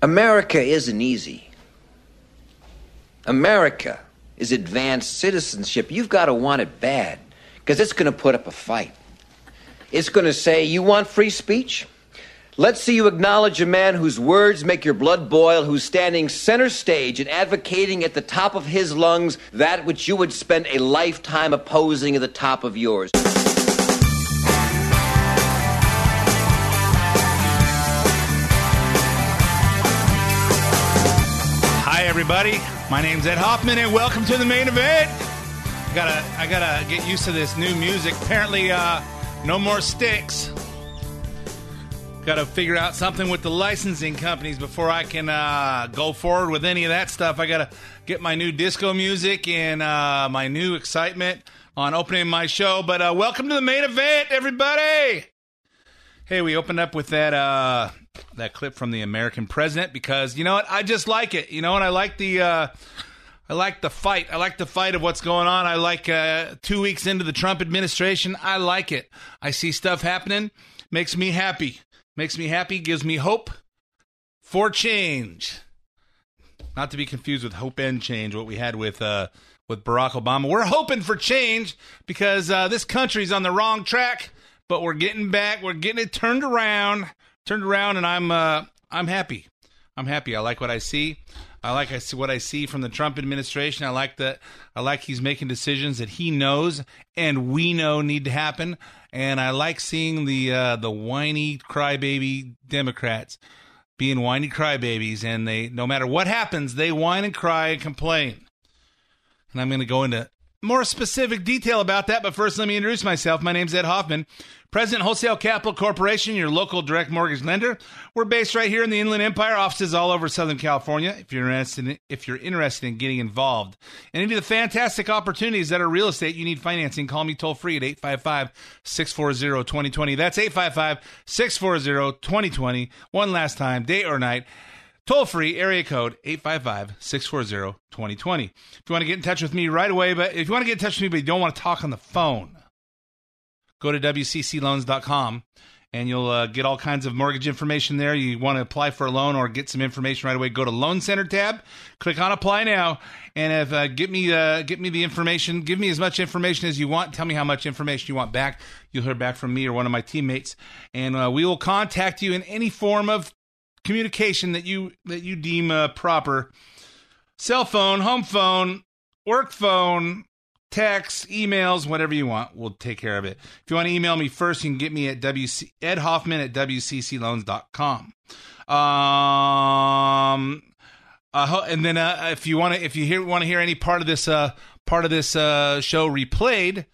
America isn't easy. America is advanced citizenship. You've got to want it bad because it's going to put up a fight. It's going to say, You want free speech? Let's see you acknowledge a man whose words make your blood boil, who's standing center stage and advocating at the top of his lungs that which you would spend a lifetime opposing at the top of yours. Everybody. My name's Ed Hoffman, and welcome to the main event. I gotta, I gotta get used to this new music. Apparently, uh, no more sticks. Gotta figure out something with the licensing companies before I can uh, go forward with any of that stuff. I gotta get my new disco music and uh, my new excitement on opening my show. But uh, welcome to the main event, everybody. Hey, we opened up with that uh that clip from the American president because you know what? I just like it. You know what? I like the uh I like the fight. I like the fight of what's going on. I like uh 2 weeks into the Trump administration. I like it. I see stuff happening. Makes me happy. Makes me happy, gives me hope for change. Not to be confused with hope and change what we had with uh with Barack Obama. We're hoping for change because uh, this country's on the wrong track but we're getting back. We're getting it turned around, turned around, and I'm uh, I'm happy. I'm happy. I like what I see. I like I see what I see from the Trump administration. I like that. I like he's making decisions that he knows and we know need to happen. And I like seeing the uh, the whiny crybaby Democrats being whiny crybabies, and they no matter what happens, they whine and cry and complain. And I'm going to go into more specific detail about that, but first let me introduce myself. My name's Ed Hoffman, President Wholesale Capital Corporation, your local direct mortgage lender. We're based right here in the Inland Empire, offices all over Southern California. If you're interested in, if you're interested in getting involved in any of the fantastic opportunities that are real estate, you need financing, call me toll free at 855-640-2020. That's 855-640-2020. One last time, day or night. Toll free area code 855 640 2020. If you want to get in touch with me right away, but if you want to get in touch with me but you don't want to talk on the phone, go to WCCLoans.com and you'll uh, get all kinds of mortgage information there. You want to apply for a loan or get some information right away, go to Loan Center tab, click on Apply Now, and if, uh, get, me, uh, get me the information. Give me as much information as you want. Tell me how much information you want back. You'll hear back from me or one of my teammates, and uh, we will contact you in any form of communication that you that you deem uh, proper. Cell phone home phone work phone text emails whatever you want we'll take care of it. If you want to email me first you can get me at wc ed hoffman at wccloans.com um uh, and then uh, if you want to if you hear want to hear any part of this uh part of this uh show replayed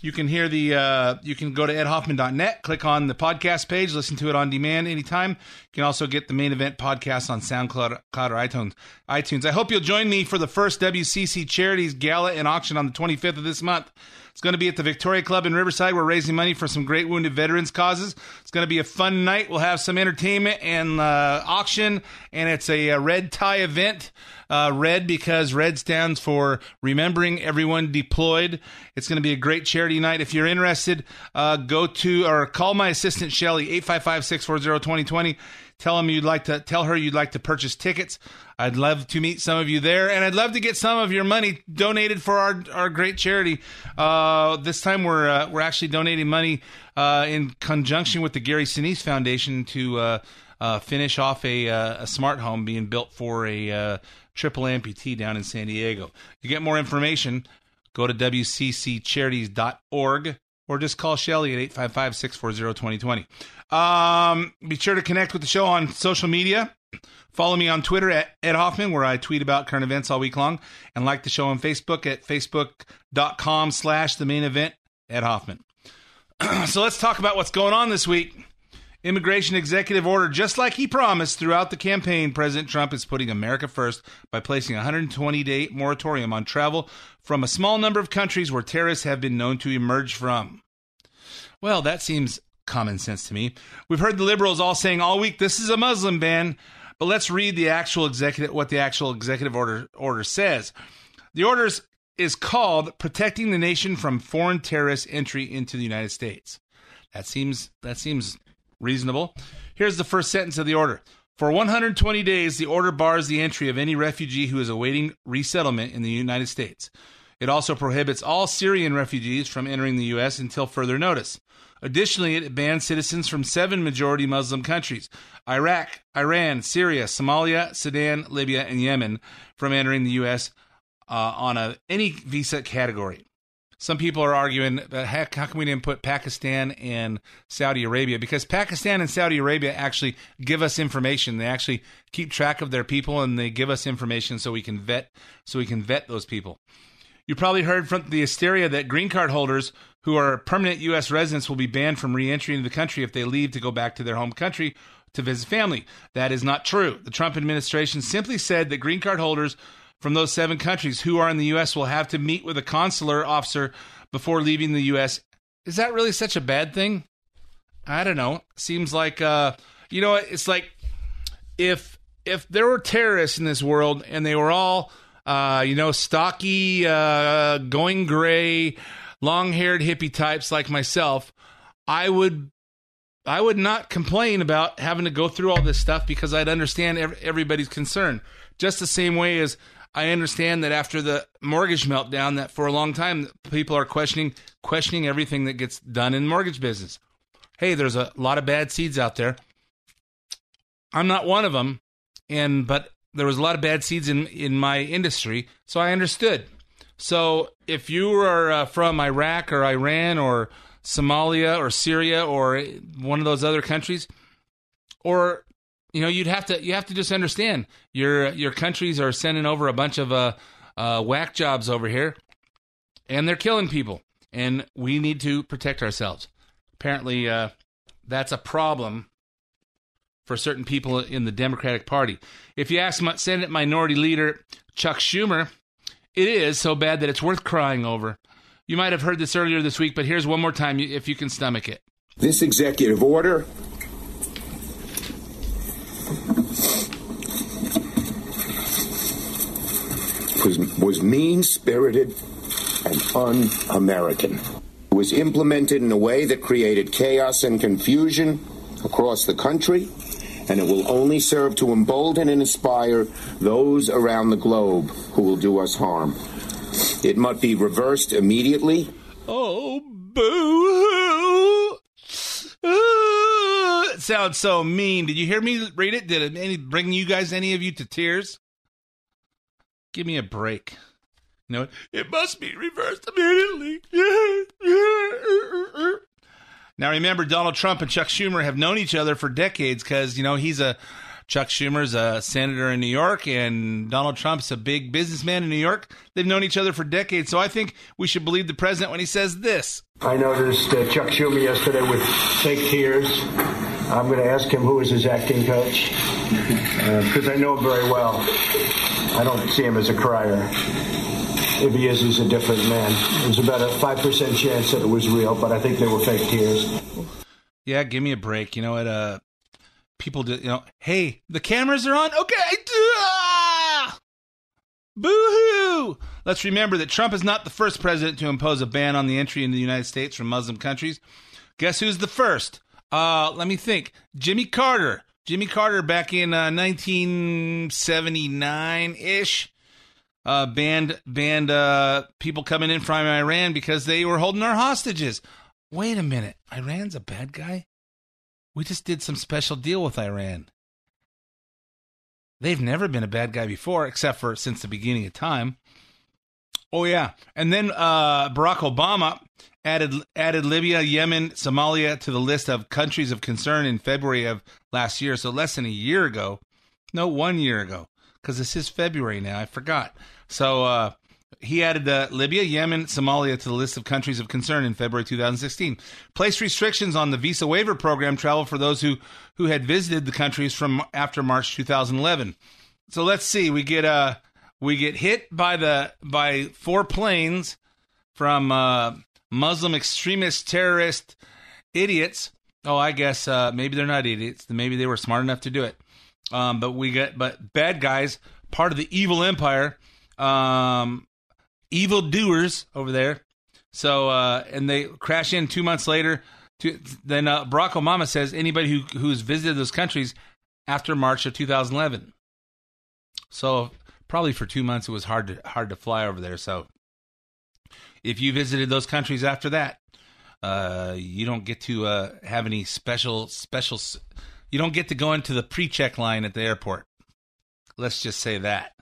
you can hear the uh, you can go to edhoffman.net, click on the podcast page, listen to it on demand anytime. You can also get the main event podcast on SoundCloud Cloud or iTunes. iTunes. I hope you'll join me for the first WCC Charities Gala and auction on the 25th of this month. It's going to be at the Victoria Club in Riverside. We're raising money for some great wounded veterans causes. It's going to be a fun night. We'll have some entertainment and uh, auction, and it's a, a red tie event. Uh, red because red stands for remembering everyone deployed. It's going to be a great charity night. If you're interested, uh, go to or call my assistant Shelly 855-640-2020. Tell him you'd like to tell her you'd like to purchase tickets. I'd love to meet some of you there, and I'd love to get some of your money donated for our, our great charity. Uh, this time we're uh, we're actually donating money uh, in conjunction with the Gary Sinise Foundation to uh, uh, finish off a, uh, a smart home being built for a triple amputee down in San Diego. To get more information, go to wcccharities.org or just call Shelly at 855 640 2020. Um, be sure to connect with the show on social media. Follow me on Twitter at Ed Hoffman, where I tweet about current events all week long, and like the show on Facebook at facebook.com slash the main event, Ed Hoffman. so let's talk about what's going on this week Immigration executive order, just like he promised throughout the campaign, President Trump is putting America first by placing a 120 day moratorium on travel from a small number of countries where terrorists have been known to emerge from. Well, that seems common sense to me. We've heard the liberals all saying all week this is a Muslim ban, but let's read the actual executive what the actual executive order order says. The order is called Protecting the Nation from Foreign Terrorist Entry into the United States. That seems that seems reasonable. Here's the first sentence of the order. For 120 days, the order bars the entry of any refugee who is awaiting resettlement in the United States. It also prohibits all Syrian refugees from entering the U.S. until further notice. Additionally, it bans citizens from seven majority Muslim countries Iraq, Iran, Syria, Somalia, Sudan, Libya, and Yemen from entering the U.S. Uh, on a, any visa category. Some people are arguing, heck, how come we didn't put Pakistan and Saudi Arabia? Because Pakistan and Saudi Arabia actually give us information. They actually keep track of their people and they give us information so we can vet so we can vet those people. You probably heard from the hysteria that green card holders who are permanent U.S. residents will be banned from reentry into the country if they leave to go back to their home country to visit family. That is not true. The Trump administration simply said that green card holders from those seven countries who are in the U.S. will have to meet with a consular officer before leaving the U.S. Is that really such a bad thing? I don't know. Seems like, uh, you know, it's like if if there were terrorists in this world and they were all uh, you know, stocky, uh, going gray, long haired hippie types like myself, I would. I would not complain about having to go through all this stuff because I'd understand everybody's concern. Just the same way as I understand that after the mortgage meltdown, that for a long time people are questioning questioning everything that gets done in mortgage business. Hey, there's a lot of bad seeds out there. I'm not one of them, and but there was a lot of bad seeds in in my industry, so I understood. So if you are uh, from Iraq or Iran or Somalia or Syria or one of those other countries, or you know, you'd have to you have to just understand your your countries are sending over a bunch of uh, uh, whack jobs over here, and they're killing people, and we need to protect ourselves. Apparently, uh, that's a problem for certain people in the Democratic Party. If you ask Senate Minority Leader Chuck Schumer, it is so bad that it's worth crying over. You might have heard this earlier this week, but here's one more time if you can stomach it. This executive order was, was mean spirited and un American. It was implemented in a way that created chaos and confusion across the country and it will only serve to embolden and inspire those around the globe who will do us harm. It must be reversed immediately. Oh, boo sounds so mean. Did you hear me read it? Did it any, bring you guys, any of you, to tears? Give me a break. You know, it must be reversed immediately. Now, remember, Donald Trump and Chuck Schumer have known each other for decades because, you know, he's a Chuck Schumer's a senator in New York, and Donald Trump's a big businessman in New York. They've known each other for decades, so I think we should believe the president when he says this. I noticed uh, Chuck Schumer yesterday with fake tears. I'm going to ask him who is his acting coach because uh, I know him very well. I don't see him as a crier if he is, he's a different man. There's about a 5% chance that it was real, but I think they were fake tears. Yeah, give me a break. You know what? Uh, people do, you know, hey, the cameras are on. Okay. Boo hoo! Let's remember that Trump is not the first president to impose a ban on the entry into the United States from Muslim countries. Guess who's the first? Uh, let me think. Jimmy Carter. Jimmy Carter back in uh, 1979 ish uh, banned banned uh, people coming in from Iran because they were holding our hostages. Wait a minute, Iran's a bad guy. We just did some special deal with Iran. They've never been a bad guy before, except for since the beginning of time. Oh yeah, and then uh, Barack Obama added added Libya, Yemen, Somalia to the list of countries of concern in February of last year. So less than a year ago, no, one year ago, because this is February now. I forgot. So uh, He added uh, Libya, Yemen, Somalia to the list of countries of concern in February 2016. Placed restrictions on the visa waiver program travel for those who, who had visited the countries from after March 2011. So let's see. We get uh we get hit by the by four planes from uh, Muslim extremist terrorist idiots. Oh, I guess uh, maybe they're not idiots. Maybe they were smart enough to do it. Um, but we get but bad guys, part of the evil empire. Um, evil doers over there. So uh, and they crash in two months later. To, then uh, Barack Obama says anybody who who's visited those countries after March of 2011. So probably for two months it was hard to hard to fly over there. So if you visited those countries after that, uh, you don't get to uh, have any special special. You don't get to go into the pre-check line at the airport. Let's just say that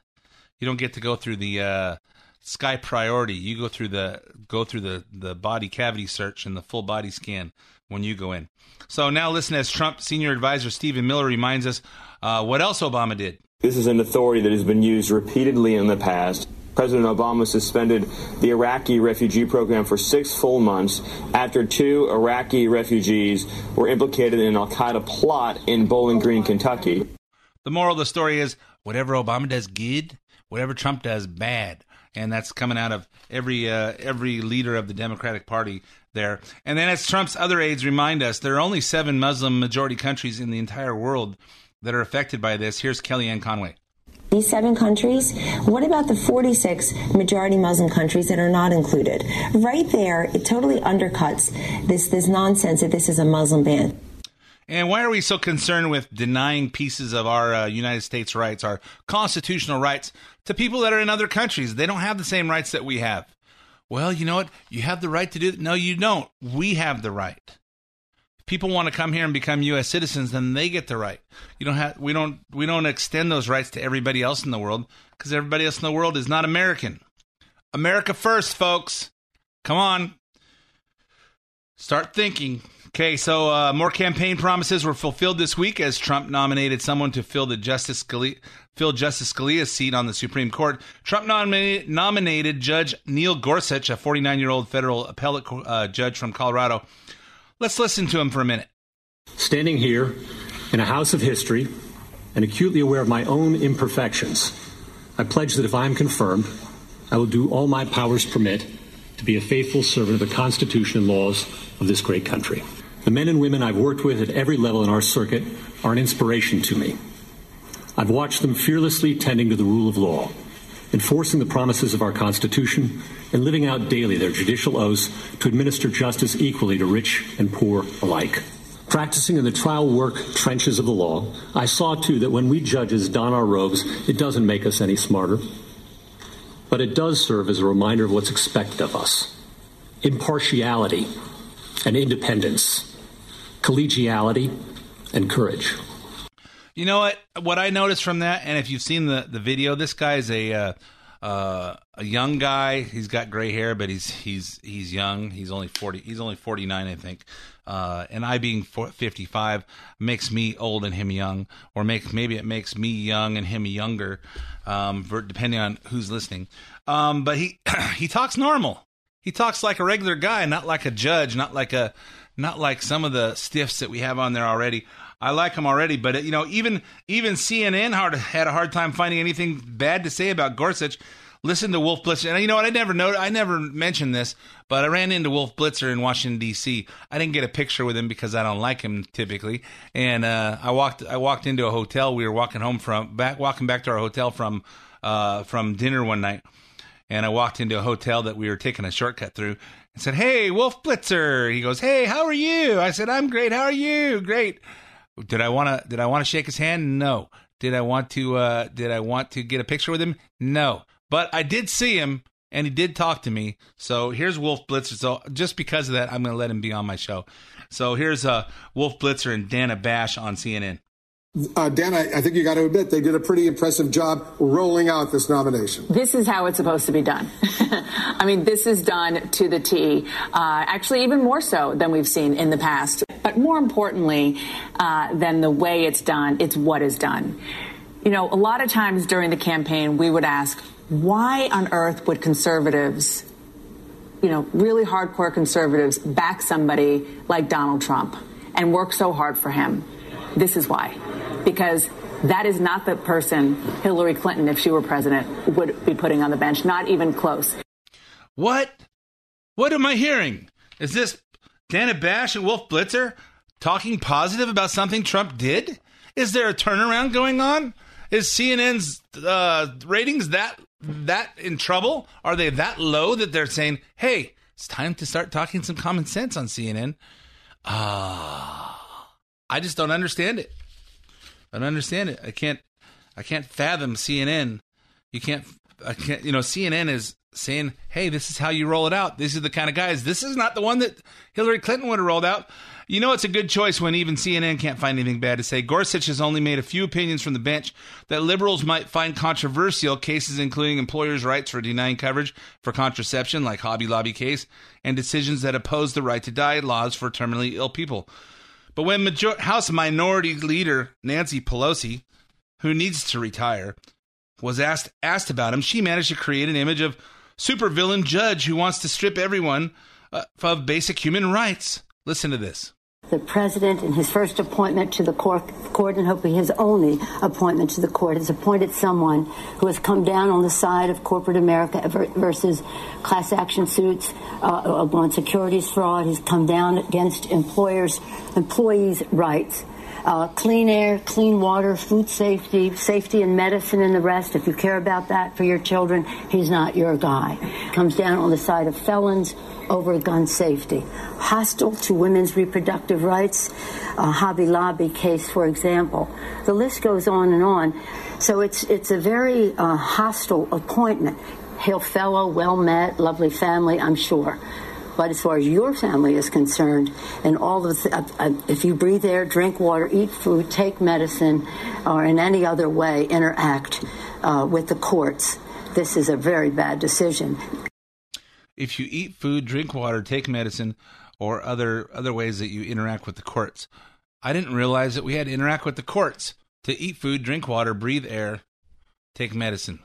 you don't get to go through the uh, Sky Priority. You go through the go through the the body cavity search and the full body scan when you go in. So now listen as Trump senior advisor Stephen Miller reminds us uh, what else Obama did. This is an authority that has been used repeatedly in the past. President Obama suspended the Iraqi refugee program for six full months after two Iraqi refugees were implicated in an Al Qaeda plot in Bowling Green, Kentucky. The moral of the story is whatever Obama does good, whatever Trump does bad and that's coming out of every uh, every leader of the Democratic Party there. And then, as Trump's other aides remind us, there are only seven Muslim majority countries in the entire world that are affected by this. Here's Kellyanne Conway. These seven countries, what about the 46 majority Muslim countries that are not included? Right there, it totally undercuts this, this nonsense that this is a Muslim ban. And why are we so concerned with denying pieces of our uh, United States rights, our constitutional rights, to people that are in other countries? They don't have the same rights that we have. Well, you know what? You have the right to do it. No, you don't. We have the right. People want to come here and become U.S. citizens, then they get the right. You don't have. We don't. We don't extend those rights to everybody else in the world because everybody else in the world is not American. America first, folks. Come on. Start thinking. Okay, so uh, more campaign promises were fulfilled this week as Trump nominated someone to fill the Justice Scalia, fill Justice Scalia's seat on the Supreme Court. Trump nominated, nominated Judge Neil Gorsuch, a 49 year old federal appellate uh, judge from Colorado. Let's listen to him for a minute. Standing here in a house of history and acutely aware of my own imperfections, I pledge that if I am confirmed, I will do all my powers permit to be a faithful servant of the Constitution and laws of this great country. The men and women I've worked with at every level in our circuit are an inspiration to me. I've watched them fearlessly tending to the rule of law, enforcing the promises of our Constitution, and living out daily their judicial oaths to administer justice equally to rich and poor alike. Practicing in the trial work trenches of the law, I saw too that when we judges don our robes, it doesn't make us any smarter, but it does serve as a reminder of what's expected of us impartiality and independence collegiality, and courage. You know what? What I noticed from that, and if you've seen the, the video, this guy's a uh, uh, a young guy. He's got gray hair, but he's he's he's young. He's only forty. He's only forty nine, I think. Uh, and I being fifty five makes me old and him young, or make maybe it makes me young and him younger, um, for, depending on who's listening. Um, but he he talks normal. He talks like a regular guy, not like a judge, not like a not like some of the stiffs that we have on there already. I like him already, but you know, even even CNN hard, had a hard time finding anything bad to say about Gorsuch. Listen to Wolf Blitzer, and you know what? I never know. I never mentioned this, but I ran into Wolf Blitzer in Washington D.C. I didn't get a picture with him because I don't like him typically. And uh, I walked. I walked into a hotel. We were walking home from back, walking back to our hotel from uh, from dinner one night, and I walked into a hotel that we were taking a shortcut through, and said, "Hey, Wolf Blitzer." He goes, "Hey, how are you?" I said, "I'm great. How are you?" Great. Did I want to? Did I want to shake his hand? No. Did I want to? Uh, did I want to get a picture with him? No. But I did see him, and he did talk to me. So here's Wolf Blitzer. So just because of that, I'm going to let him be on my show. So here's uh, Wolf Blitzer and Dana Bash on CNN. Uh, Dan, I, I, think you got to admit they did a pretty impressive job rolling out this nomination. This is how it's supposed to be done. I mean, this is done to the T, uh, actually, even more so than we've seen in the past. But more importantly uh, than the way it's done, it's what is done. You know, a lot of times during the campaign, we would ask, why on earth would conservatives, you know, really hardcore conservatives, back somebody like Donald Trump and work so hard for him? This is why. Because that is not the person Hillary Clinton, if she were president, would be putting on the bench, not even close. What? What am I hearing? Is this Dana Bash and Wolf Blitzer talking positive about something Trump did? Is there a turnaround going on? Is CNN's uh, ratings that that in trouble? Are they that low that they're saying, "Hey, it's time to start talking some common sense on CNN"? Ah, uh, I just don't understand it. I don't understand it. I can't. I can't fathom CNN. You can't. I can't. You know, CNN is saying, "Hey, this is how you roll it out. This is the kind of guys. This is not the one that Hillary Clinton would have rolled out." You know, it's a good choice when even CNN can't find anything bad to say. Gorsuch has only made a few opinions from the bench that liberals might find controversial, cases including employers' rights for denying coverage for contraception, like Hobby Lobby case, and decisions that oppose the right to die laws for terminally ill people. But when Major- House Minority Leader Nancy Pelosi, who needs to retire, was asked asked about him, she managed to create an image of supervillain judge who wants to strip everyone uh, of basic human rights. Listen to this. The president, in his first appointment to the court, court, and hopefully his only appointment to the court, has appointed someone who has come down on the side of corporate America versus class action suits uh, on securities fraud. He's come down against employers, employees' rights. Uh, clean air, clean water, food safety, safety and medicine and the rest. If you care about that for your children, he's not your guy. Comes down on the side of felons over gun safety. Hostile to women's reproductive rights, a Hobby Lobby case, for example. The list goes on and on. So it's it's a very uh, hostile appointment. Hail fellow, well met, lovely family, I'm sure. But as far as your family is concerned, and all of the, uh, uh, if you breathe air, drink water, eat food, take medicine, or in any other way interact uh, with the courts, this is a very bad decision if you eat food, drink water, take medicine, or other other ways that you interact with the courts. I didn't realize that we had to interact with the courts to eat food, drink water, breathe air, take medicine.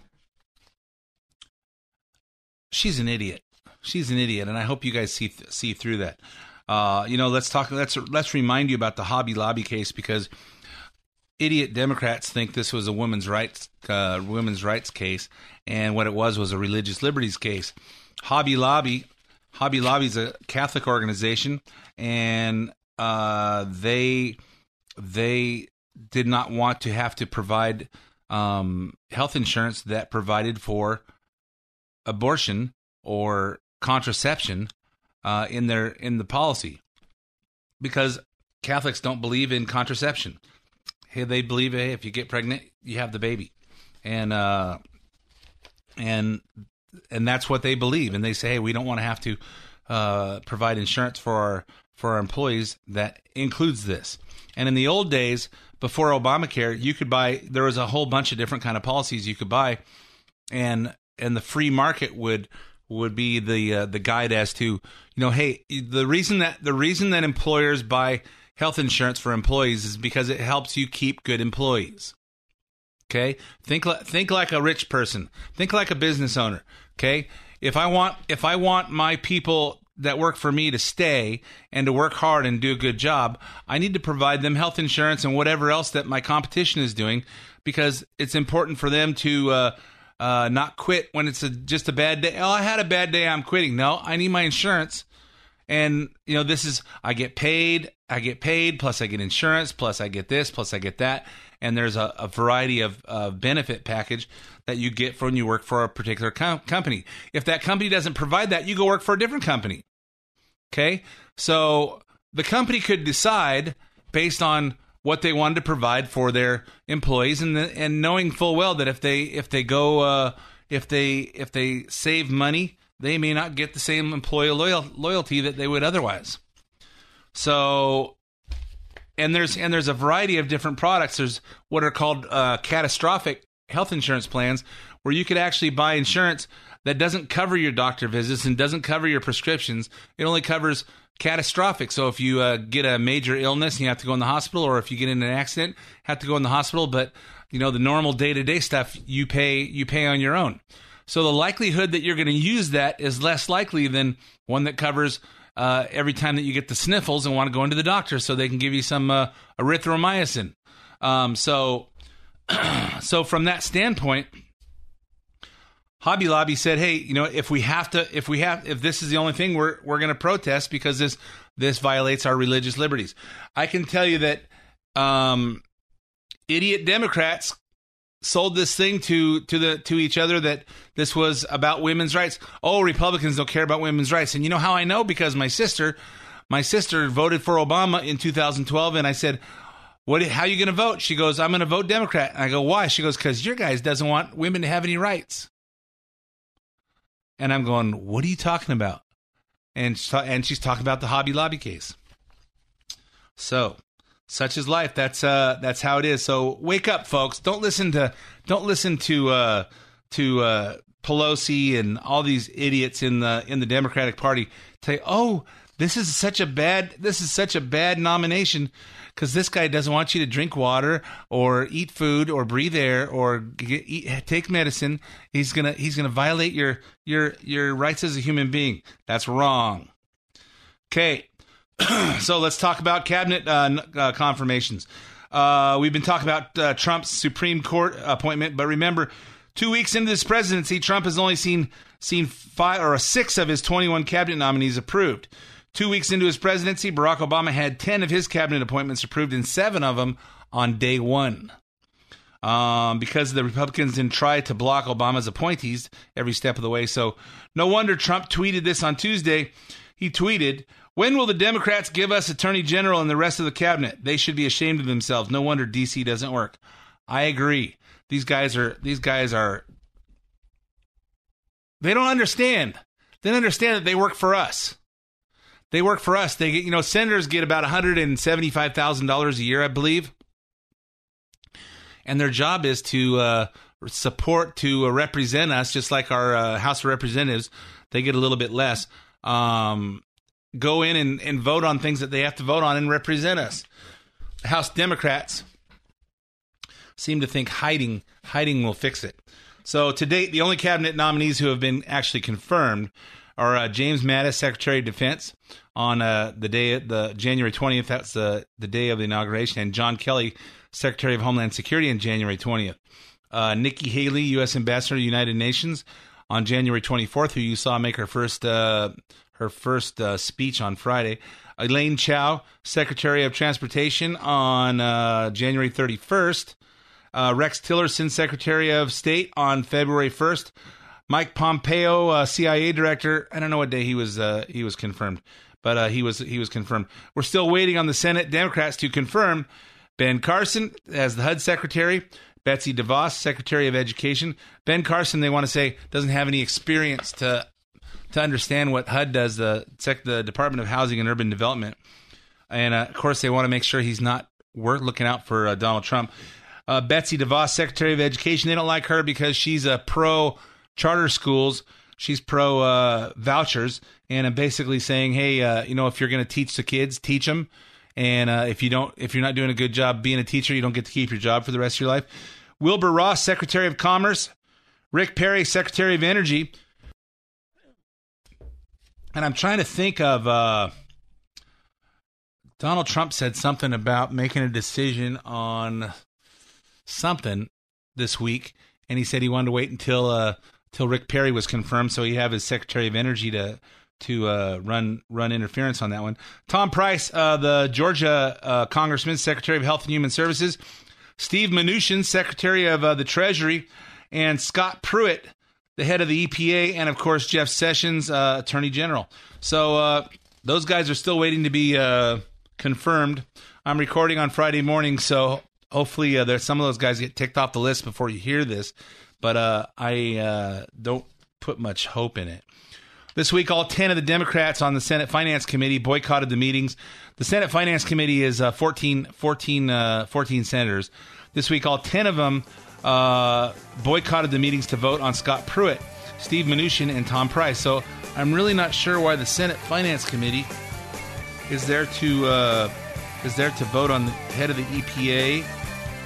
She's an idiot. She's an idiot, and I hope you guys see see through that. Uh, you know, let's talk. Let's let's remind you about the Hobby Lobby case because idiot Democrats think this was a women's rights uh, women's rights case, and what it was was a religious liberties case. Hobby Lobby. Hobby Lobby is a Catholic organization, and uh, they they did not want to have to provide um, health insurance that provided for abortion or contraception uh, in their in the policy because Catholics don't believe in contraception. Hey, they believe hey, if you get pregnant, you have the baby, and uh, and and that's what they believe. And they say, hey, we don't want to have to uh, provide insurance for our for our employees that includes this. And in the old days, before Obamacare, you could buy. There was a whole bunch of different kind of policies you could buy, and and the free market would would be the uh, the guide as to you know, hey, the reason that the reason that employers buy health insurance for employees is because it helps you keep good employees. Okay, think like think like a rich person. Think like a business owner. Okay, if I want if I want my people that work for me to stay and to work hard and do a good job, I need to provide them health insurance and whatever else that my competition is doing because it's important for them to uh, uh, not quit when it's a, just a bad day. Oh, I had a bad day. I'm quitting. No, I need my insurance. And you know, this is I get paid. I get paid. Plus, I get insurance. Plus, I get this. Plus, I get that and there's a, a variety of uh, benefit package that you get when you work for a particular com- company. If that company doesn't provide that, you go work for a different company. Okay, so the company could decide based on what they wanted to provide for their employees, and the, and knowing full well that if they if they go uh, if they if they save money, they may not get the same employee loyal, loyalty that they would otherwise. So and there's and there's a variety of different products. There's what are called uh, catastrophic health insurance plans, where you could actually buy insurance that doesn't cover your doctor visits and doesn't cover your prescriptions. It only covers catastrophic. So if you uh, get a major illness and you have to go in the hospital, or if you get in an accident, have to go in the hospital, but you know the normal day to day stuff you pay you pay on your own. So the likelihood that you're going to use that is less likely than one that covers uh, every time that you get the sniffles and want to go into the doctor so they can give you some uh, erythromycin. Um, so, so from that standpoint, Hobby Lobby said, "Hey, you know, if we have to, if we have, if this is the only thing, we're we're going to protest because this this violates our religious liberties." I can tell you that um, idiot Democrats sold this thing to to the to each other that this was about women's rights. Oh, Republicans don't care about women's rights. And you know how I know because my sister my sister voted for Obama in 2012 and I said, "What how are you going to vote?" She goes, "I'm going to vote Democrat." And I go, "Why?" She goes, "Cuz your guys doesn't want women to have any rights." And I'm going, "What are you talking about?" And and she's talking about the Hobby Lobby case. So, such is life. That's uh that's how it is. So wake up, folks. Don't listen to don't listen to uh to uh Pelosi and all these idiots in the in the Democratic Party say, "Oh, this is such a bad this is such a bad nomination because this guy doesn't want you to drink water or eat food or breathe air or get, eat, take medicine. He's gonna he's gonna violate your your your rights as a human being. That's wrong." Okay, so let's talk about cabinet uh, uh, confirmations. Uh, we've been talking about uh, Trump's Supreme Court appointment, but remember, two weeks into this presidency, Trump has only seen seen five or six of his 21 cabinet nominees approved. Two weeks into his presidency, Barack Obama had 10 of his cabinet appointments approved, and seven of them on day one. Um, because the Republicans didn't try to block Obama's appointees every step of the way. So, no wonder Trump tweeted this on Tuesday. He tweeted, when will the Democrats give us Attorney General and the rest of the cabinet? They should be ashamed of themselves. No wonder DC doesn't work. I agree. These guys are these guys are they don't understand. They don't understand that they work for us. They work for us. They get, you know, senators get about $175,000 a year, I believe. And their job is to uh, support, to uh, represent us, just like our uh, House of Representatives. They get a little bit less. Um, go in and, and vote on things that they have to vote on and represent us. House Democrats seem to think hiding hiding will fix it. So to date, the only cabinet nominees who have been actually confirmed are uh, James Mattis, Secretary of Defense, on uh, the day the January twentieth. That's the the day of the inauguration, and John Kelly, Secretary of Homeland Security, on January twentieth. Uh, Nikki Haley, U.S. Ambassador to the United Nations, on January twenty fourth, who you saw make her first uh, her first uh, speech on Friday. Elaine Chao, Secretary of Transportation, on uh, January 31st. Uh, Rex Tillerson, Secretary of State, on February 1st. Mike Pompeo, uh, CIA Director. I don't know what day he was uh, he was confirmed, but uh, he was he was confirmed. We're still waiting on the Senate Democrats to confirm Ben Carson as the HUD Secretary. Betsy DeVos, Secretary of Education. Ben Carson, they want to say, doesn't have any experience to to understand what HUD does, the the Department of Housing and Urban Development, and uh, of course they want to make sure he's not worth looking out for uh, Donald Trump. Uh, Betsy DeVos, Secretary of Education, they don't like her because she's a pro charter schools. She's pro uh, vouchers, and I'm basically saying, hey, uh, you know, if you're going to teach the kids, teach them. And uh, if you don't, if you're not doing a good job being a teacher, you don't get to keep your job for the rest of your life. Wilbur Ross, Secretary of Commerce. Rick Perry, Secretary of Energy and I'm trying to think of uh, Donald Trump said something about making a decision on something this week, and he said he wanted to wait until uh, until Rick Perry was confirmed, so he have his Secretary of Energy to to uh, run run interference on that one. Tom Price, uh, the Georgia uh, Congressman, Secretary of Health and Human Services, Steve Mnuchin, Secretary of uh, the Treasury, and Scott Pruitt, the head of the EPA, and of course Jeff Sessions, uh, Attorney General. So uh, those guys are still waiting to be confirmed. I'm recording on Friday morning, so hopefully uh, there's some of those guys get ticked off the list before you hear this. But uh, I uh, don't put much hope in it. This week, all 10 of the Democrats on the Senate Finance Committee boycotted the meetings. The Senate Finance Committee is 14, 14, 14 senators. This week, all 10 of them uh, boycotted the meetings to vote on Scott Pruitt, Steve Mnuchin, and Tom Price. So I'm really not sure why the Senate Finance Committee is there to uh, is there to vote on the head of the EPA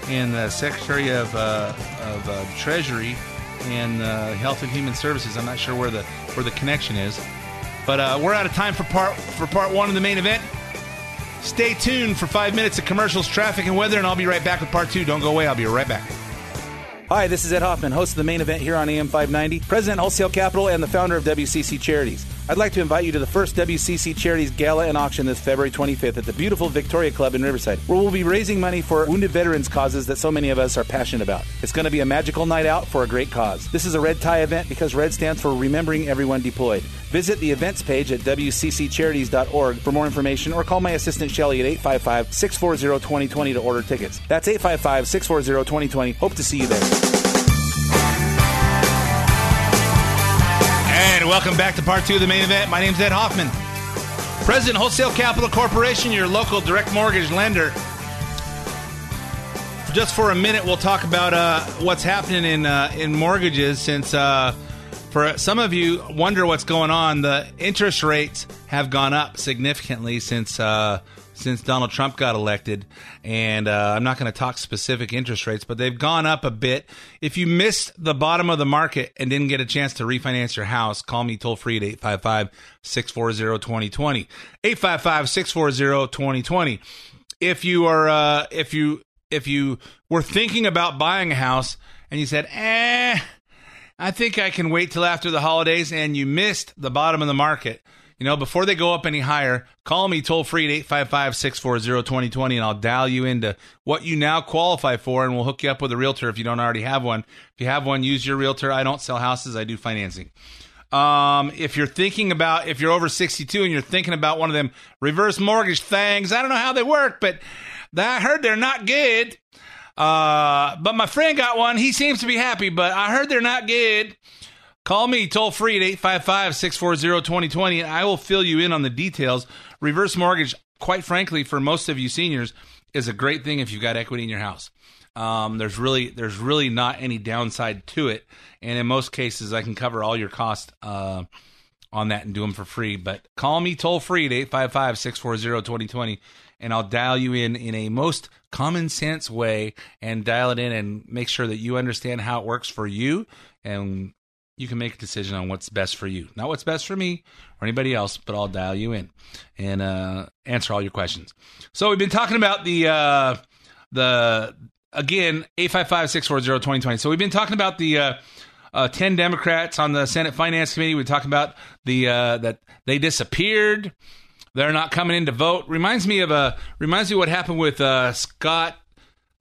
and the Secretary of uh, of uh, Treasury and uh, Health and Human Services. I'm not sure where the where the connection is, but uh, we're out of time for part for part one of the main event. Stay tuned for five minutes of commercials, traffic, and weather, and I'll be right back with part two. Don't go away. I'll be right back. Hi, this is Ed Hoffman, host of the main event here on AM 590, president Wholesale Capital, and the founder of WCC Charities. I'd like to invite you to the first WCC Charities Gala and Auction this February 25th at the beautiful Victoria Club in Riverside, where we'll be raising money for wounded veterans causes that so many of us are passionate about. It's going to be a magical night out for a great cause. This is a red tie event because red stands for remembering everyone deployed. Visit the events page at wcccharities.org for more information or call my assistant Shelly at 855 640 2020 to order tickets. That's 855 640 2020. Hope to see you there. And welcome back to part two of the main event. My name's Ed Hoffman, President Wholesale Capital Corporation, your local direct mortgage lender. Just for a minute, we'll talk about uh, what's happening in uh, in mortgages. Since uh, for some of you wonder what's going on, the interest rates have gone up significantly since uh, since Donald Trump got elected. And uh, I'm not going to talk specific interest rates, but they've gone up a bit. If you missed the bottom of the market and didn't get a chance to refinance your house, call me toll free at 855 640 2020. 855 640 2020. If you are, uh, if you, if you were thinking about buying a house and you said, eh, I think I can wait till after the holidays and you missed the bottom of the market, you know, before they go up any higher, call me toll free at 855 640 2020 and I'll dial you into what you now qualify for and we'll hook you up with a realtor if you don't already have one. If you have one, use your realtor. I don't sell houses, I do financing. Um, if you're thinking about, if you're over 62 and you're thinking about one of them reverse mortgage things, I don't know how they work, but I heard they're not good. Uh, but my friend got one. He seems to be happy, but I heard they're not good. Call me toll free at 855 640 2020 and I will fill you in on the details. Reverse mortgage, quite frankly, for most of you seniors, is a great thing if you've got equity in your house. Um, there's really there's really not any downside to it, and in most cases, I can cover all your costs uh, on that and do them for free. But call me toll free at 855 640 2020 and I'll dial you in in a most common sense way and dial it in and make sure that you understand how it works for you and you can make a decision on what's best for you. Not what's best for me or anybody else, but I'll dial you in and uh, answer all your questions. So we've been talking about the uh, the again 855-640-2020. So we've been talking about the uh, uh, 10 Democrats on the Senate Finance Committee. We talked about the uh, that they disappeared. They're not coming in to vote. Reminds me of a reminds me what happened with uh, Scott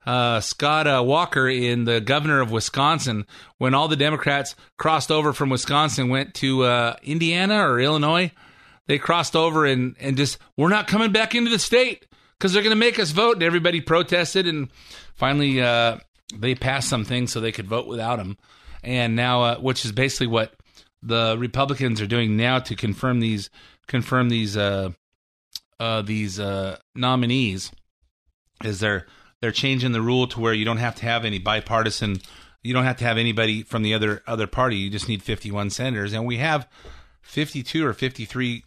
uh, Scott uh, Walker in the governor of Wisconsin when all the Democrats crossed over from Wisconsin, went to uh, Indiana or Illinois. They crossed over and, and just, we're not coming back into the state because they're going to make us vote. And everybody protested. And finally, uh, they passed something so they could vote without him. And now, uh, which is basically what the Republicans are doing now to confirm these, confirm these, uh, these nominees, is they're they're changing the rule to where you don't have to have any bipartisan you don't have to have anybody from the other other party. You just need 51 senators. And we have 52 or 53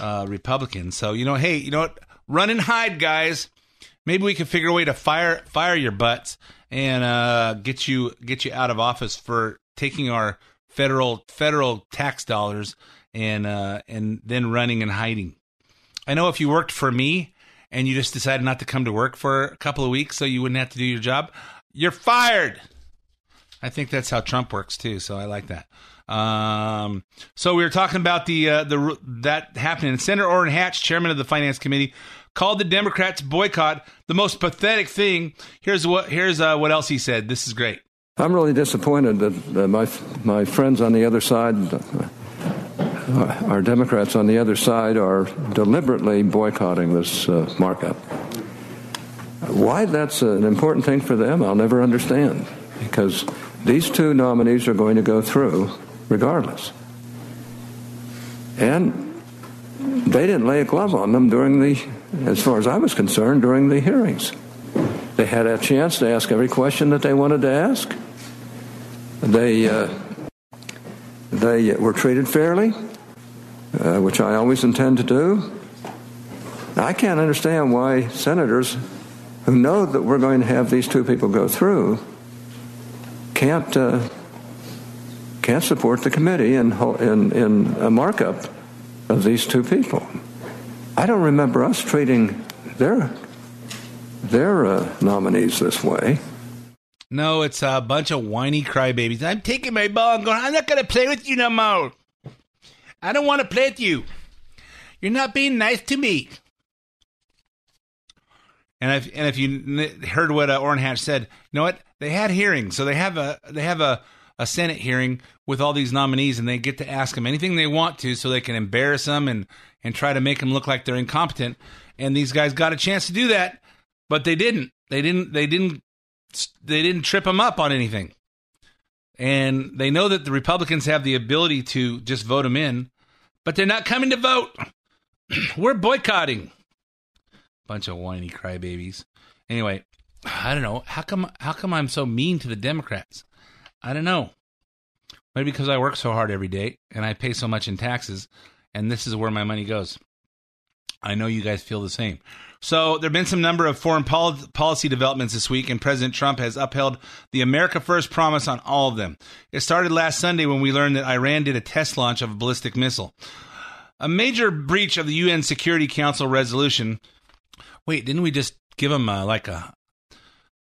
uh, republicans. So you know hey you know what? Run and hide guys. Maybe we can figure a way to fire fire your butts and uh, get you get you out of office for taking our federal federal tax dollars and uh, and then running and hiding i know if you worked for me and you just decided not to come to work for a couple of weeks so you wouldn't have to do your job, you're fired. I think that's how Trump works too, so I like that. Um, so we were talking about the uh, the that happening. Senator Orrin Hatch, chairman of the Finance Committee, called the Democrats boycott the most pathetic thing. Here's what here's uh, what else he said. This is great. I'm really disappointed that uh, my my friends on the other side our Democrats on the other side are deliberately boycotting this uh, markup. Why that's an important thing for them, I'll never understand, because these two nominees are going to go through regardless. And they didn't lay a glove on them during the, as far as I was concerned, during the hearings. They had a chance to ask every question that they wanted to ask. They uh, they were treated fairly uh, which I always intend to do. I can't understand why senators who know that we're going to have these two people go through can't uh, can't support the committee in, in, in a markup of these two people. I don't remember us treating their their uh, nominees this way. No, it's a bunch of whiny crybabies. I'm taking my ball and going, I'm not going to play with you no more. I don't want to play with you. You're not being nice to me. And if and if you heard what uh, Orrin Hatch said, you know what? They had hearings, so they have a they have a a Senate hearing with all these nominees, and they get to ask them anything they want to, so they can embarrass them and and try to make them look like they're incompetent. And these guys got a chance to do that, but they didn't. They didn't. They didn't. They didn't trip them up on anything. And they know that the Republicans have the ability to just vote them in, but they're not coming to vote. We're boycotting bunch of whiny crybabies. Anyway, I don't know how come how come I'm so mean to the Democrats. I don't know. Maybe because I work so hard every day and I pay so much in taxes, and this is where my money goes. I know you guys feel the same. So there have been some number of foreign pol- policy developments this week, and President Trump has upheld the America First promise on all of them. It started last Sunday when we learned that Iran did a test launch of a ballistic missile. A major breach of the UN Security Council resolution Wait, didn't we just give them uh, like a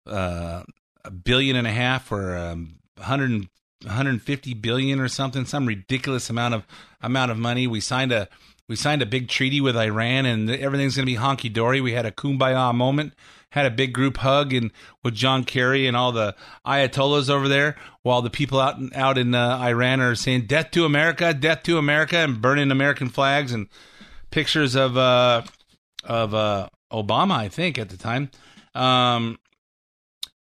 uh, a billion and a half or um, 100 150 billion or something, some ridiculous amount of amount of money. We signed a we signed a big treaty with Iran, and everything's going to be honky dory. We had a kumbaya moment, had a big group hug, and with John Kerry and all the ayatollahs over there, while the people out in, out in uh, Iran are saying "Death to America, Death to America" and burning American flags and pictures of uh, of uh, Obama, I think, at the time. Um,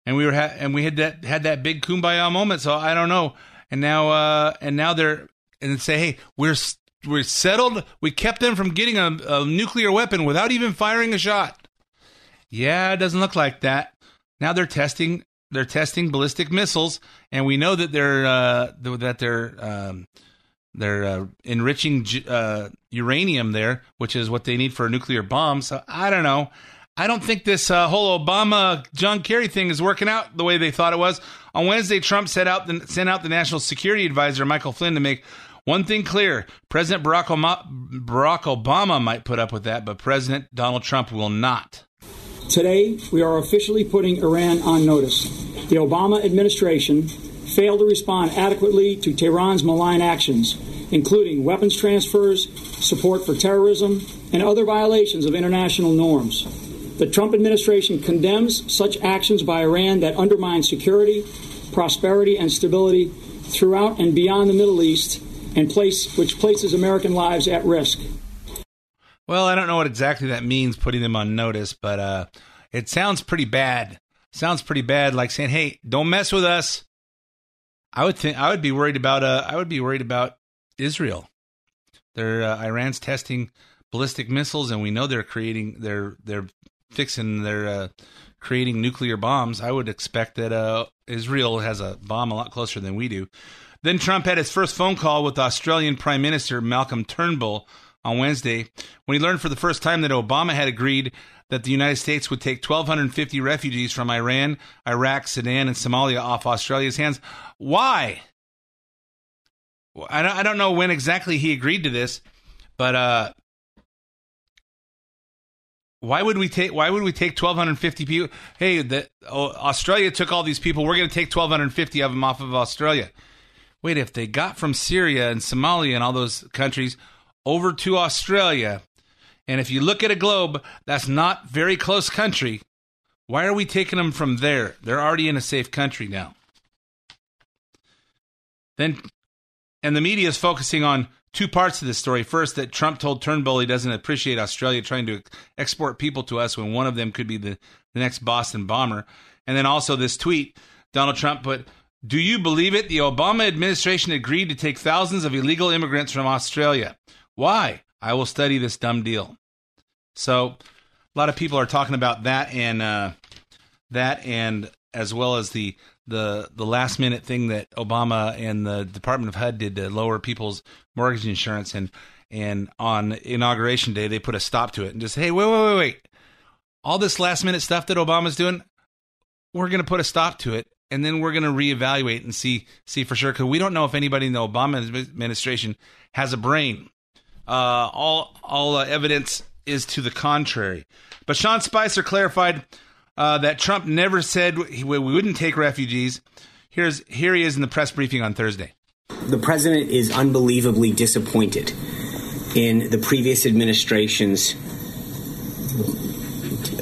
and we were ha- and we had that had that big kumbaya moment. So I don't know. And now uh, and now they're and say, hey, we're we're settled. We kept them from getting a, a nuclear weapon without even firing a shot. Yeah, it doesn't look like that. Now they're testing they're testing ballistic missiles, and we know that they're uh, that they're um, they're uh, enriching uh, uranium there, which is what they need for a nuclear bomb. So I don't know. I don't think this uh, whole Obama John Kerry thing is working out the way they thought it was. On Wednesday, Trump set out the, sent out the national security advisor Michael Flynn to make one thing clear: President Barack Obama, Barack Obama might put up with that, but President Donald Trump will not. Today, we are officially putting Iran on notice. The Obama administration failed to respond adequately to Tehran's malign actions, including weapons transfers, support for terrorism, and other violations of international norms. The Trump administration condemns such actions by Iran that undermine security, prosperity, and stability throughout and beyond the Middle East, and place which places American lives at risk. Well, I don't know what exactly that means, putting them on notice, but uh, it sounds pretty bad. Sounds pretty bad, like saying, "Hey, don't mess with us. I would think I would be worried about uh I would be worried about Israel. They're uh, Iran's testing ballistic missiles, and we know they're creating they're they're fixing they're uh, creating nuclear bombs. I would expect that uh, Israel has a bomb a lot closer than we do. Then Trump had his first phone call with Australian Prime Minister Malcolm Turnbull on Wednesday when he learned for the first time that Obama had agreed that the United States would take 1,250 refugees from Iran, Iraq, Sudan, and Somalia off Australia's hands. Why? I don't, know when exactly he agreed to this, but uh, why would we take why would we take 1250 people hey the, oh, australia took all these people we're going to take 1250 of them off of australia wait if they got from syria and somalia and all those countries over to australia and if you look at a globe that's not very close country, why are we taking them from there? They're already in a safe country now. Then, and the media is focusing on two parts of this story. First, that Trump told Turnbull he doesn't appreciate Australia trying to export people to us when one of them could be the, the next Boston bomber. And then also this tweet Donald Trump put, Do you believe it? The Obama administration agreed to take thousands of illegal immigrants from Australia. Why? I will study this dumb deal. So, a lot of people are talking about that and uh, that, and as well as the the the last minute thing that Obama and the Department of HUD did to lower people's mortgage insurance, and and on inauguration day they put a stop to it and just hey wait wait wait wait all this last minute stuff that Obama's doing, we're going to put a stop to it and then we're going to reevaluate and see see for sure because we don't know if anybody in the Obama administration has a brain. Uh, all all uh, evidence is to the contrary. But Sean Spicer clarified uh, that Trump never said we wouldn't take refugees. Here's here he is in the press briefing on Thursday. The president is unbelievably disappointed in the previous administration's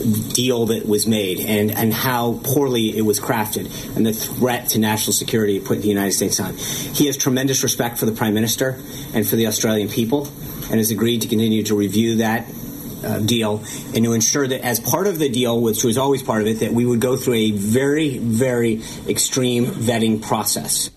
deal that was made and, and how poorly it was crafted and the threat to national security it put the United States on. He has tremendous respect for the Prime Minister and for the Australian people and has agreed to continue to review that uh, deal and to ensure that as part of the deal, which was always part of it, that we would go through a very, very extreme vetting process.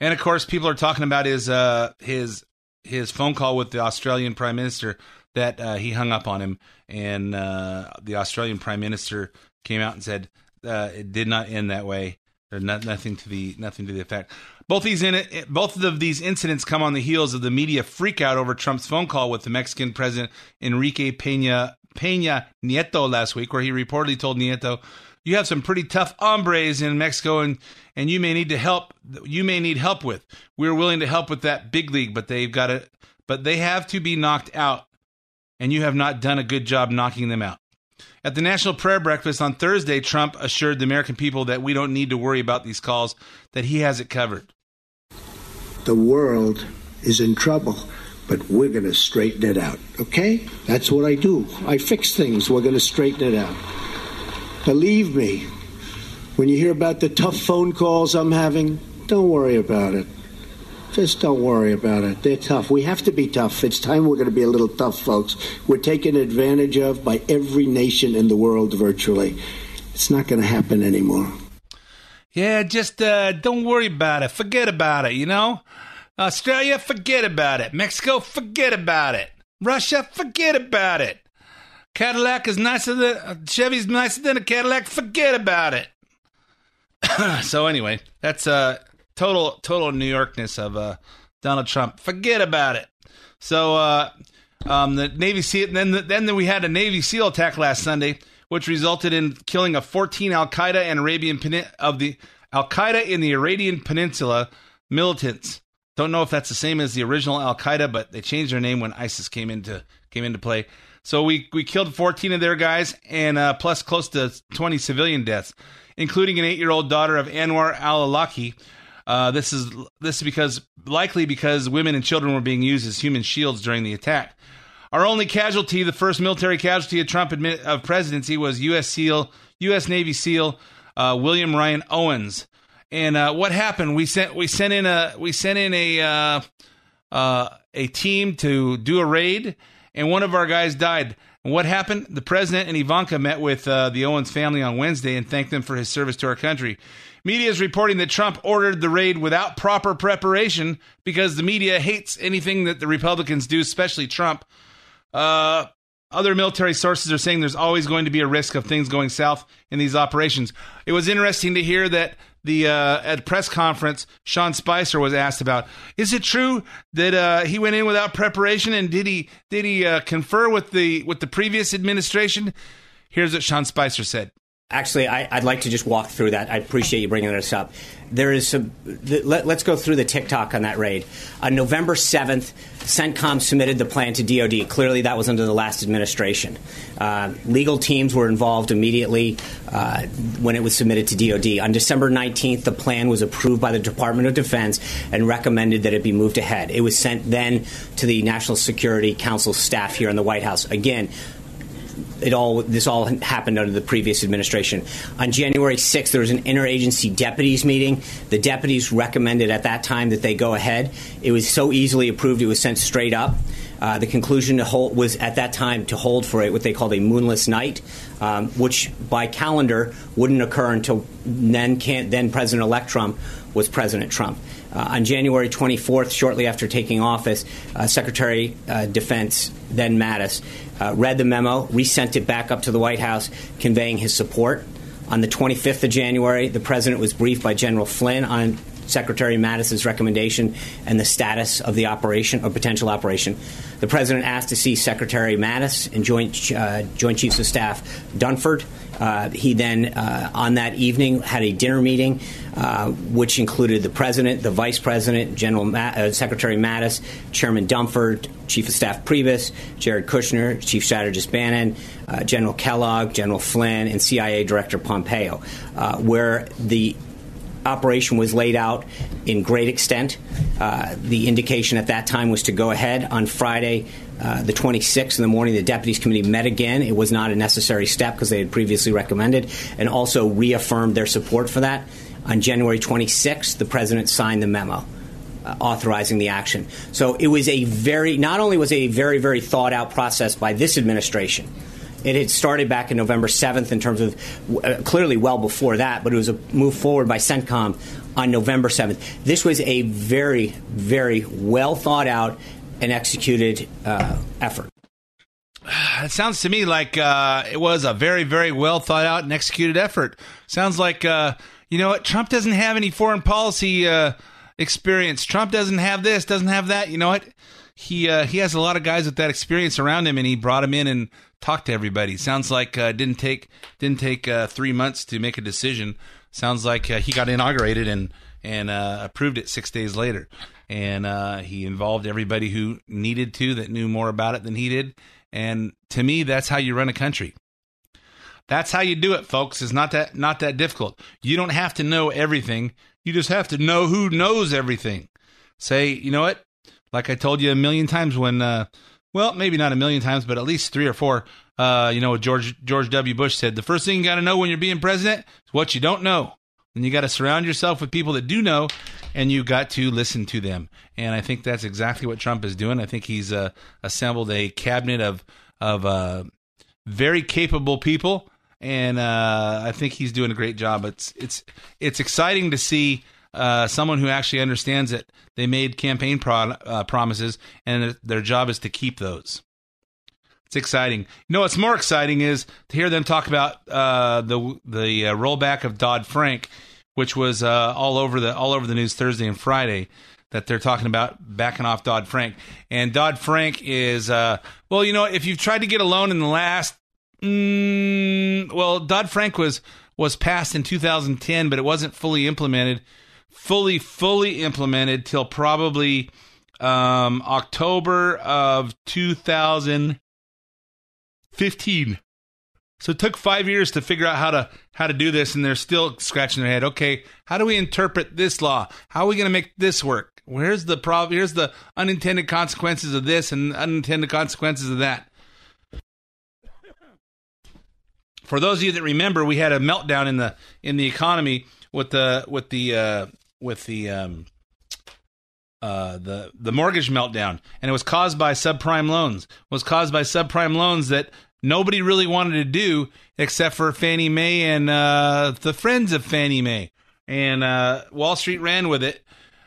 And of course, people are talking about his uh, his his phone call with the Australian Prime Minister that uh, he hung up on him, and uh, the Australian Prime Minister came out and said uh, it did not end that way. There's not, nothing to the nothing to the effect. Both these in both of these incidents come on the heels of the media freakout over Trump's phone call with the Mexican president Enrique Peña Peña Nieto last week, where he reportedly told Nieto, "You have some pretty tough hombres in Mexico, and and you may need to help. You may need help with. We're willing to help with that big league, but they've got to, but they have to be knocked out, and you have not done a good job knocking them out." At the National Prayer Breakfast on Thursday, Trump assured the American people that we don't need to worry about these calls, that he has it covered. The world is in trouble, but we're going to straighten it out, okay? That's what I do. I fix things. We're going to straighten it out. Believe me, when you hear about the tough phone calls I'm having, don't worry about it. Just don't worry about it. They're tough. We have to be tough. It's time we're going to be a little tough, folks. We're taken advantage of by every nation in the world virtually. It's not going to happen anymore. Yeah, just uh, don't worry about it. Forget about it, you know? Australia, forget about it. Mexico, forget about it. Russia, forget about it. Cadillac is nicer than uh, Chevy's nicer than a Cadillac. Forget about it. so anyway, that's uh total total New Yorkness of uh, Donald Trump. Forget about it. So uh, um, the Navy SEAL. Then the, then we had a Navy SEAL attack last Sunday, which resulted in killing of 14 Al Qaeda and Arabian of the Al Qaeda in the Arabian Peninsula militants. Don't know if that's the same as the original Al Qaeda, but they changed their name when ISIS came into came into play. So we we killed 14 of their guys and uh, plus close to 20 civilian deaths, including an eight year old daughter of Anwar al Awlaki, uh, this is this is because likely because women and children were being used as human shields during the attack. Our only casualty, the first military casualty of Trump admit, of presidency, was U.S. SEAL, U.S. Navy SEAL uh, William Ryan Owens. And uh, what happened? We sent we sent in a we sent in a uh, uh, a team to do a raid, and one of our guys died. And what happened? The president and Ivanka met with uh, the Owens family on Wednesday and thanked them for his service to our country. Media is reporting that Trump ordered the raid without proper preparation because the media hates anything that the Republicans do, especially Trump. Uh, other military sources are saying there's always going to be a risk of things going south in these operations. It was interesting to hear that the uh, at press conference, Sean Spicer was asked about: Is it true that uh, he went in without preparation, and did he did he uh, confer with the with the previous administration? Here's what Sean Spicer said. Actually, I, would like to just walk through that. I appreciate you bringing this up. There is some. Let, us go through the tick-tock on that raid. On November 7th, CENTCOM submitted the plan to DoD. Clearly, that was under the last administration. Uh, legal teams were involved immediately uh, when it was submitted to DoD. On December 19th, the plan was approved by the Department of Defense and recommended that it be moved ahead. It was sent then to the National Security Council staff here in the White House. Again, it all this all happened under the previous administration. On January 6th, there was an interagency deputies meeting. The deputies recommended at that time that they go ahead. It was so easily approved; it was sent straight up. Uh, the conclusion hold was at that time to hold for it what they called a moonless night, um, which by calendar wouldn't occur until then. Can't, Then President-elect Trump was President Trump. Uh, on January 24th, shortly after taking office, uh, Secretary uh, Defense then Mattis uh, read the memo, resent it back up to the White House, conveying his support. On the 25th of January, the president was briefed by General Flynn on Secretary Mattis's recommendation and the status of the operation or potential operation. The president asked to see Secretary Mattis and Joint uh, Joint Chiefs of Staff Dunford he then, uh, on that evening, had a dinner meeting, uh, which included the president, the vice president, General Ma- uh, Secretary Mattis, Chairman Dunford, Chief of Staff Priebus, Jared Kushner, Chief Strategist Bannon, uh, General Kellogg, General Flynn, and CIA Director Pompeo, uh, where the operation was laid out in great extent. Uh, the indication at that time was to go ahead on Friday, uh, the 26th in the morning. The Deputies Committee met again. It was not a necessary step because they had previously recommended and also reaffirmed their support for that. On January 26th, the President signed the memo. Uh, authorizing the action. So it was a very, not only was it a very, very thought out process by this administration, it had started back in November 7th in terms of uh, clearly well before that, but it was a move forward by CENTCOM on November 7th. This was a very, very well thought out and executed uh, effort. It sounds to me like uh, it was a very, very well thought out and executed effort. Sounds like, uh, you know what, Trump doesn't have any foreign policy uh, experience. Trump doesn't have this, doesn't have that. You know what? He uh, he has a lot of guys with that experience around him, and he brought him in and talked to everybody. Sounds like uh, didn't take didn't take three months to make a decision. Sounds like he got inaugurated and and approved it six days later, and uh, he involved everybody who needed to that knew more about it than he did. And to me, that's how you run a country. That's how you do it, folks. It's not that not that difficult. You don't have to know everything. You just have to know who knows everything. Say, you know what? Like I told you a million times when, uh, well, maybe not a million times, but at least three or four. Uh, you know, George George W. Bush said the first thing you got to know when you're being president is what you don't know. And you got to surround yourself with people that do know, and you got to listen to them. And I think that's exactly what Trump is doing. I think he's uh, assembled a cabinet of of uh, very capable people, and uh, I think he's doing a great job. It's it's it's exciting to see uh, someone who actually understands that they made campaign pro- uh, promises, and their job is to keep those. It's exciting. You know what's more exciting is to hear them talk about uh, the the uh, rollback of Dodd Frank, which was uh, all over the all over the news Thursday and Friday. That they're talking about backing off Dodd Frank, and Dodd Frank is uh, well, you know, if you've tried to get a loan in the last, mm, well, Dodd Frank was was passed in 2010, but it wasn't fully implemented fully fully implemented till probably um, October of 2015. So it took five years to figure out how to how to do this, and they're still scratching their head. Okay, how do we interpret this law? How are we going to make this work? Where's the problem? Here's the unintended consequences of this and unintended consequences of that. For those of you that remember, we had a meltdown in the in the economy with the with the uh, with the um, uh, the the mortgage meltdown, and it was caused by subprime loans. Was caused by subprime loans that nobody really wanted to do except for Fannie Mae and uh, the friends of Fannie Mae, and uh, Wall Street ran with it.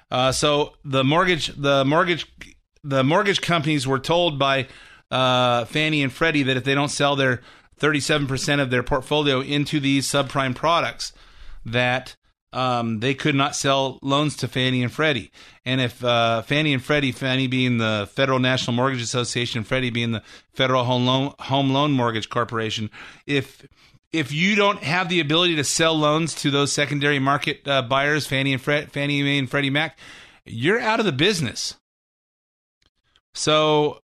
Uh, so the mortgage the mortgage the mortgage companies were told by uh, Fannie and Freddie that if they don't sell their 37% of their portfolio into these subprime products, that um, they could not sell loans to Fannie and Freddie. And if uh, Fannie and Freddie, Fannie being the Federal National Mortgage Association, Freddie being the Federal Home Loan Home Loan Mortgage Corporation, if if you don't have the ability to sell loans to those secondary market uh, buyers, Fannie and Fred, Fannie Mae and Freddie Mac, you're out of the business. So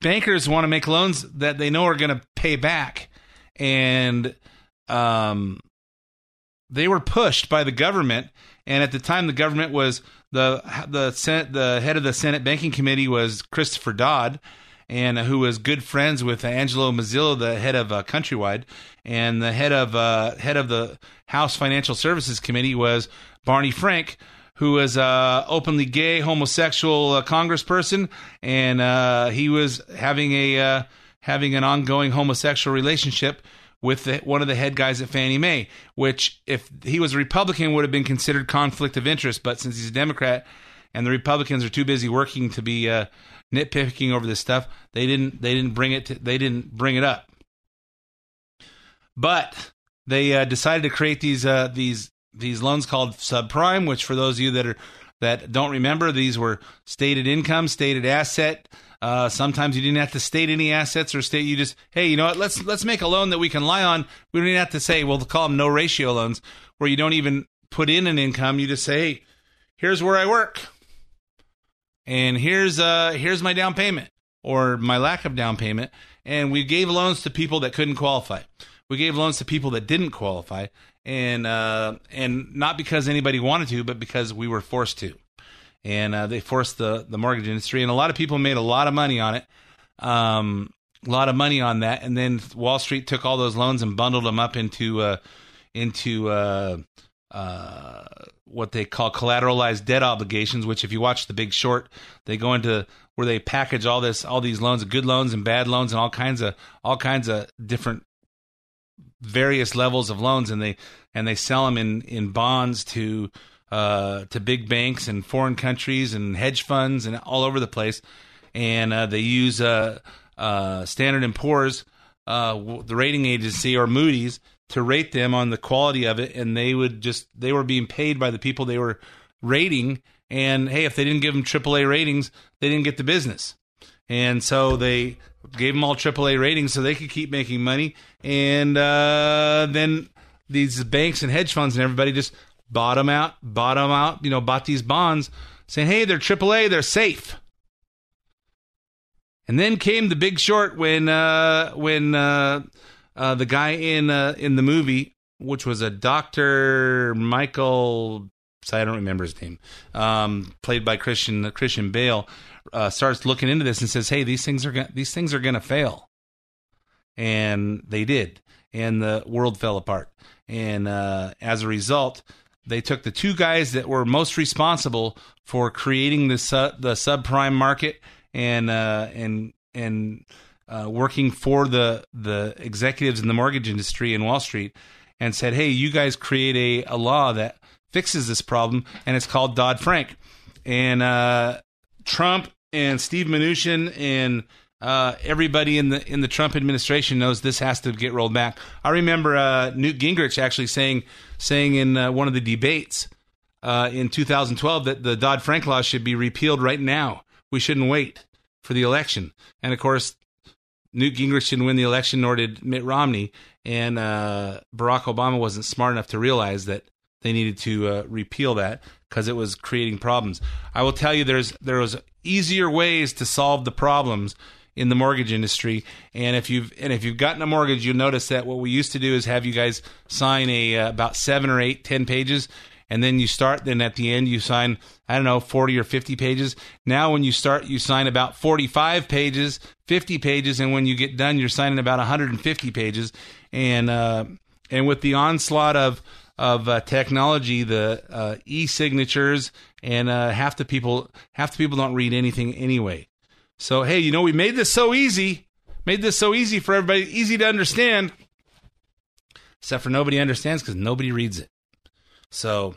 bankers want to make loans that they know are going to pay back, and um, they were pushed by the government. And at the time, the government was the the Senate, the head of the Senate Banking Committee was Christopher Dodd, and uh, who was good friends with Angelo Mozilo, the head of uh, Countrywide, and the head of uh, head of the House Financial Services Committee was Barney Frank, who was uh, openly gay, homosexual congressperson, and he was having a having an ongoing homosexual relationship with the, one of the head guys at Fannie Mae, which if he was a Republican would have been considered conflict of interest, but since he's a Democrat and the Republicans are too busy working to be uh, nitpicking over this stuff, they didn't they didn't bring it to, they didn't bring it up. But they uh, decided to create these uh, these these loans called subprime, which for those of you that are that don't remember, these were stated income, stated asset Uh, sometimes you didn't have to state any assets or state you just hey you know what let's let's make a loan that we can lie on. We don't even have to say we'll call them no ratio loans where you don't even put in an income. You just say hey here's where I work and here's uh here's my down payment or my lack of down payment and we gave loans to people that couldn't qualify. We gave loans to people that didn't qualify and uh and not because anybody wanted to but because we were forced to and uh, they forced the the mortgage industry, and a lot of people made a lot of money on it, um, a lot of money on that, and then Wall Street took all those loans and bundled them up into uh, into uh, uh, what they call collateralized debt obligations. Which, if you watch The Big Short, they go into where they package all this all these loans, good loans and bad loans, and all kinds of all kinds of different various levels of loans, and they and they sell them in in bonds to uh, to big banks and foreign countries and hedge funds and all over the place. And uh, they use uh, uh Standard and Poor's, uh, the rating agency, or Moody's to rate them on the quality of it. And they would just they were being paid by the people they were rating. And hey, if they didn't give them AAA ratings, they didn't get the business. And so they gave them all AAA ratings so they could keep making money. And uh, then these banks and hedge funds and everybody just bought them out, bought them out, you know, bought these bonds saying, hey, they're AAA, they're safe. And then came the big short when uh, when uh, uh, the guy in uh, in the movie, which was a Doctor Michael, I don't remember his name, um, played by Christian Christian Bale, uh, starts looking into this and says, "Hey, these things are gonna, these things are going to fail," and they did, and the world fell apart. And uh, as a result, they took the two guys that were most responsible for creating the su- the subprime market and uh, and and uh, working for the the executives in the mortgage industry in Wall Street, and said, "Hey, you guys create a, a law that fixes this problem, and it's called Dodd Frank." And uh, Trump and Steve Mnuchin and uh, everybody in the in the Trump administration knows this has to get rolled back. I remember uh, Newt Gingrich actually saying saying in uh, one of the debates uh, in 2012 that the Dodd Frank law should be repealed right now. We shouldn't wait for the election. And of course, Newt Gingrich didn't win the election, nor did Mitt Romney. And uh, Barack Obama wasn't smart enough to realize that they needed to uh, repeal that because it was creating problems. I will tell you, there's there was easier ways to solve the problems in the mortgage industry. And if you've and if you've gotten a mortgage, you'll notice that what we used to do is have you guys sign a uh, about seven or eight, ten pages, and then you start. Then at the end, you sign I don't know forty or fifty pages. Now, when you start, you sign about forty-five pages, fifty pages, and when you get done, you're signing about one hundred and fifty pages. And uh, and with the onslaught of of uh, technology, the uh, e-signatures, and uh, half the people half the people don't read anything anyway. So, hey, you know, we made this so easy, made this so easy for everybody, easy to understand, except for nobody understands because nobody reads it. So,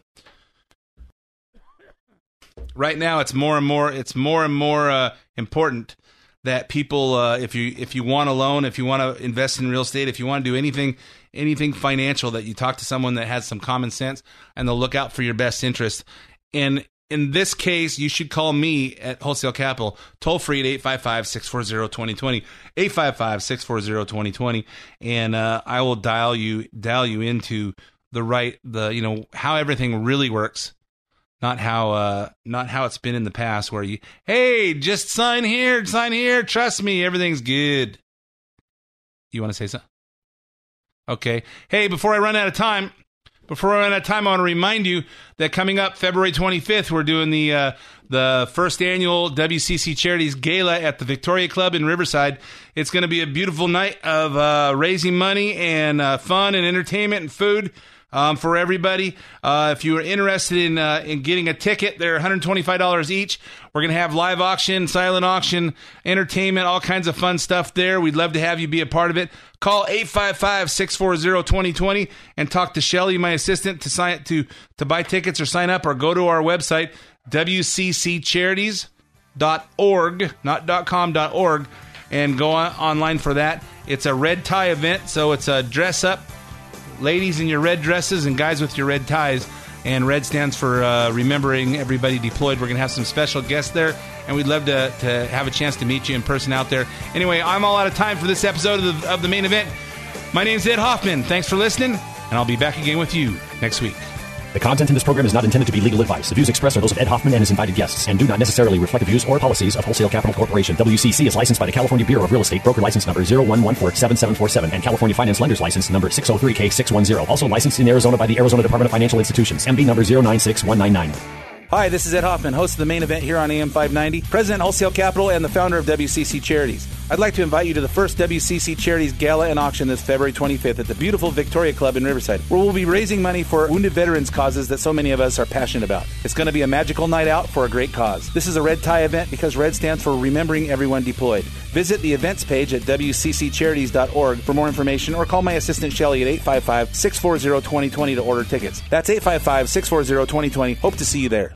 right now, it's more and more, it's more and more uh, important that people, uh, if you if you want a loan, if you want to invest in real estate, if you want to do anything anything financial, that you talk to someone that has some common sense and they'll look out for your best interest. And in this case, you should call me at Wholesale Capital, toll free at 855 640 2020, 855 640 2020, and uh, I will dial you, dial you into the right, the, you know, how everything really works. Not how, uh, not how it's been in the past where you, hey, just sign here, sign here, trust me, everything's good. You want to say something? Okay. Hey, before I run out of time, before I run out of time, I want to remind you that coming up February 25th, we're doing the uh, the first annual WCC Charities Gala at the Victoria Club in Riverside. It's going to be a beautiful night of uh, raising money and uh, fun and entertainment and food um, for everybody. Uh, if you are interested in uh, in getting a ticket, they're $125 each. We're going to have live auction, silent auction, entertainment, all kinds of fun stuff there. We'd love to have you be a part of it. Call 855-640-2020 and talk to Shelly, my assistant, to sign to to buy tickets or sign up, or go to our website wcccharities.org, not .com, .org, and go on, online for that. It's a red tie event, so it's a dress up ladies in your red dresses and guys with your red ties. and RED stands for uh, Remembering Everybody Deployed. We're going to have some special guests there, and we'd love to, to have a chance to meet you in person out there. Anyway, I'm all out of time for this episode of the, of the main event. My name's Ed Hoffman. Thanks for listening, and I'll be back again with you next week. The content in this program is not intended to be legal advice. The views expressed are those of Ed Hoffman and his invited guests and do not necessarily reflect the views or policies of Wholesale Capital Corporation. WCC is licensed by the California Bureau of Real Estate, broker license number 01147747 and California Finance Lenders License number 603K610. Also licensed in Arizona by the Arizona Department of Financial Institutions, MB number 096199. Hi, this is Ed Hoffman, host of the main event here on AM 590, president Wholesale Capital, and the founder of WCC Charities. I'd like to invite you to the first WCC Charities Gala and Auction this February 25th at the beautiful Victoria Club in Riverside, where we'll be raising money for wounded veterans causes that so many of us are passionate about. It's going to be a magical night out for a great cause. This is a red tie event because red stands for Remembering Everyone Deployed. Visit the events page at wcccharities.org for more information or call my assistant Shelly at 855 640 2020 to order tickets. That's 855 640 2020. Hope to see you there.